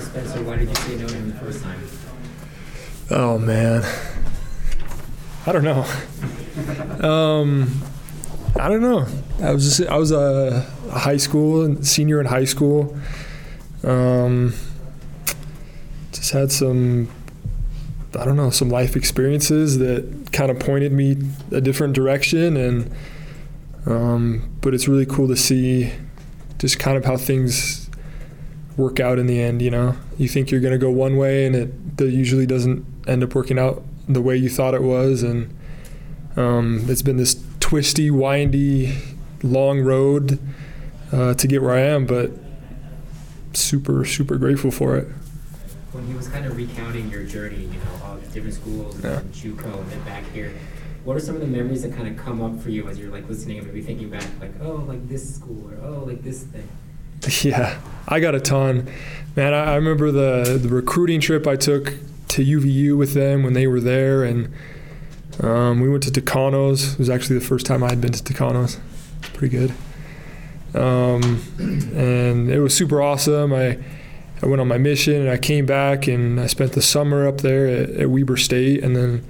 Spencer, why did you say no to him the first time? Oh man, I don't know. Um, I don't know. I was just I was a, a high school senior in high school. Um, just had some I don't know some life experiences that kind of pointed me a different direction and um, but it's really cool to see just kind of how things work out in the end you know you think you're going to go one way and it usually doesn't end up working out the way you thought it was and um, it's been this twisty windy long road uh, to get where i am but super super grateful for it When he was kind of recounting your journey, you know, all the different schools, and Yeah. JUCO, and then back here, what are some of the memories that kind of come up for you as you're like listening and maybe thinking back, like, oh, like this school, or oh, like this thing? Yeah, I got a ton. Man, I, I remember the, the recruiting trip I took to UVU with them when they were there, and um, we went to Tucanos. It was actually the first time I had been to Tucanos. Pretty good. Um, and it was super awesome. I, I went on my mission and I came back and I spent the summer up there at, at Weber State, and then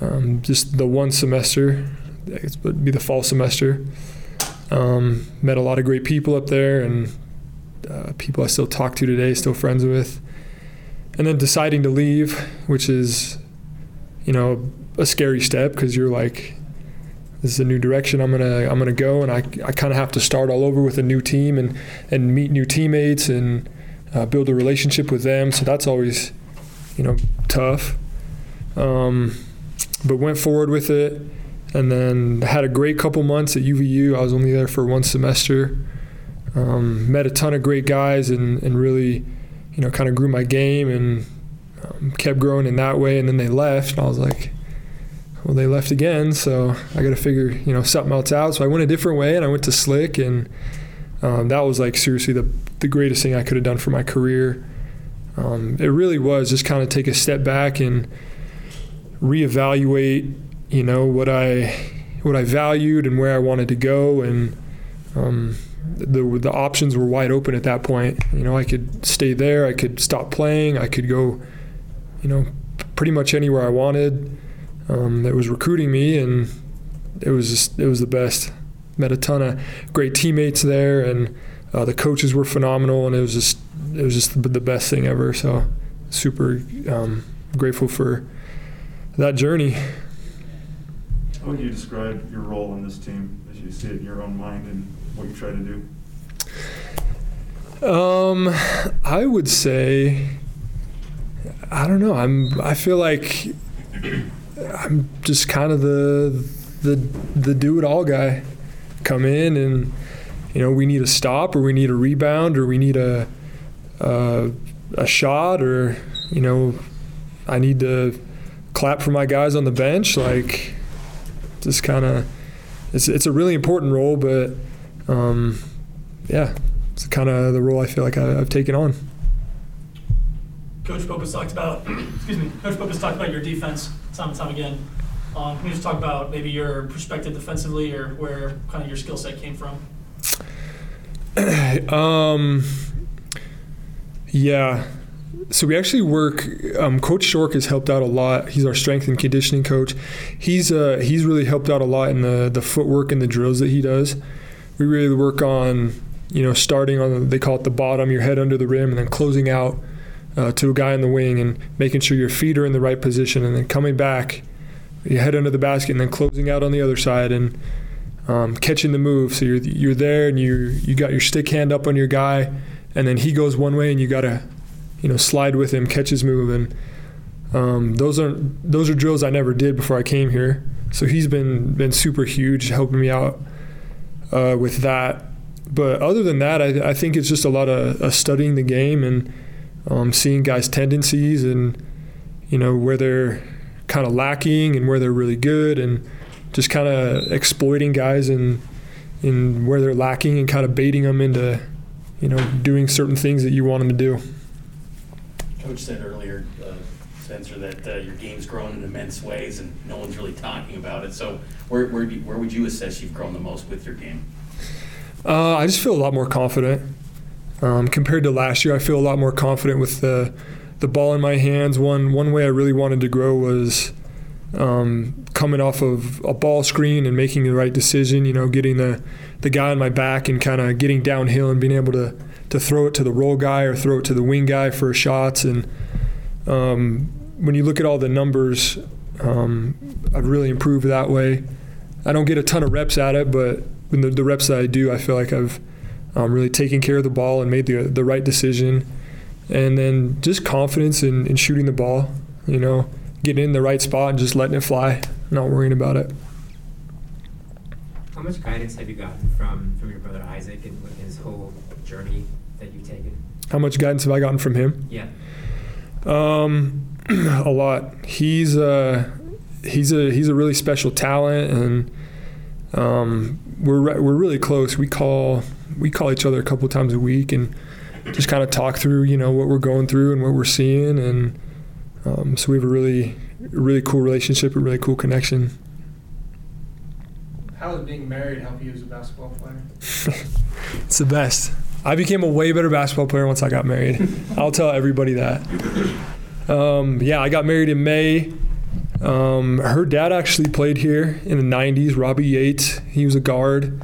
um, just the one semester, it would be the fall semester. Um, met a lot of great people up there and uh, people I still talk to today, still friends with. And then deciding to leave, which is, you know, a scary step because you're like, this is a new direction I'm gonna I'm gonna go, and I, I kind of have to start all over with a new team and and meet new teammates and uh, build a relationship with them. So that's always, you know, tough. Um, but went forward with it and then had a great couple months at UVU. I was only there for one semester. Um, met a ton of great guys and, and really, you know, kind of grew my game and um, kept growing in that way. And then they left, and I was like, well, they left again, so I got to figure, you know, something else out. So I went a different way, and I went to Slick, and um, that was like seriously the the greatest thing I could have done for my career. Um, it really was just kind of take a step back and reevaluate you know what I what I valued and where I wanted to go, and um, the the options were wide open at that point. You know, I could stay there, I could stop playing, I could go, you know, pretty much anywhere I wanted. Um, that was recruiting me, and it was just it was the best. Met a ton of great teammates there, and uh, the coaches were phenomenal, and it was just it was just the, best thing ever. So super um, grateful for that journey. How would you describe your role in this team as you see it in your own mind and what you try to do? Um, I would say, I don't know. I'm. I feel like I'm just kind of the the the do it all guy. Come in and you know we need a stop or we need a rebound or we need a a, a shot or you know I need to clap for my guys on the bench. Like just kind of it's it's a really important role, but um, yeah, it's kind of the role I feel like I, I've taken on. Coach Popus talked about, excuse me, Coach Popus talked about your defense time and time again. Um, can you just talk about maybe your perspective defensively or where kind of your skill set came from? um, yeah. So we actually work. Um, coach Shork has helped out a lot. He's our strength and conditioning coach. He's uh, he's really helped out a lot in the the footwork and the drills that he does. We really work on you know starting on the, they call it the bottom, your head under the rim, and then closing out uh, to a guy in the wing and making sure your feet are in the right position, and then coming back, your head under the basket, and then closing out on the other side and um, catching the move. So you're you're there and you you got your stick hand up on your guy, and then he goes one way and you gotta you know slide with him, catch his move, and um, those are those are drills I never did before I came here. So he's been been super huge, helping me out uh, with that. But other than that, I, I think it's just a lot of uh, studying the game and um, seeing guys' tendencies and you know where they're kind of lacking and where they're really good and just kind of exploiting guys in in where they're lacking and kind of baiting them into you know doing certain things that you want them to do. Coach said earlier, uh, Spencer, that uh, your game's grown in immense ways and no one's really talking about it. So where, where, do where would you assess you've grown the most with your game? Uh, I just feel a lot more confident. Um, compared to last year, I feel a lot more confident with the the ball in my hands. One one way I really wanted to grow was um, coming off of a ball screen and making the right decision. You know, getting the the guy on my back and kind of getting downhill and being able to to throw it to the roll guy or throw it to the wing guy for shots. And um, when you look at all the numbers, um, I've really improved that way. I don't get a ton of reps at it, but the, the reps that I do, I feel like I've um, really taken care of the ball and made the the right decision. And then just confidence in, in shooting the ball, you know, getting in the right spot and just letting it fly, not worrying about it. How much guidance have you gotten from, from your brother Isaac and his whole journey that you've taken? How much guidance have I gotten from him? Yeah. Um, a lot. He's a he's a he's a really special talent, and um, we're re- we're really close. We call we call each other a couple times a week, and just kind of talk through you know what we're going through and what we're seeing, and um, so we have a really really cool relationship, a really cool connection. How does being married help you as a basketball player? It's the best. I became a way better basketball player once I got married. I'll tell everybody that. Um, yeah, I got married in May. Um, her dad actually played here in the '90s. Robbie Yates. He was a guard.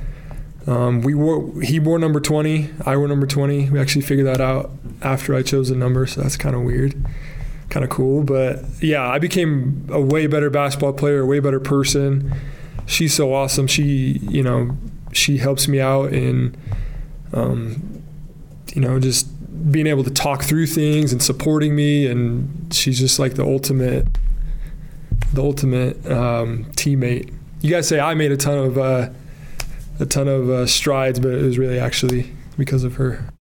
Um, we wore he wore number 20. I wore number 20. We actually figured that out after I chose the number, so that's kind of weird, kind of cool. But yeah, I became a way better basketball player, a way better person. She's so awesome. She, you know, she helps me out in, um, you know, just being able to talk through things and supporting me. And she's just like the ultimate, the ultimate um, teammate. You guys say I made a ton of, uh, a ton of uh, strides, but it was really actually because of her.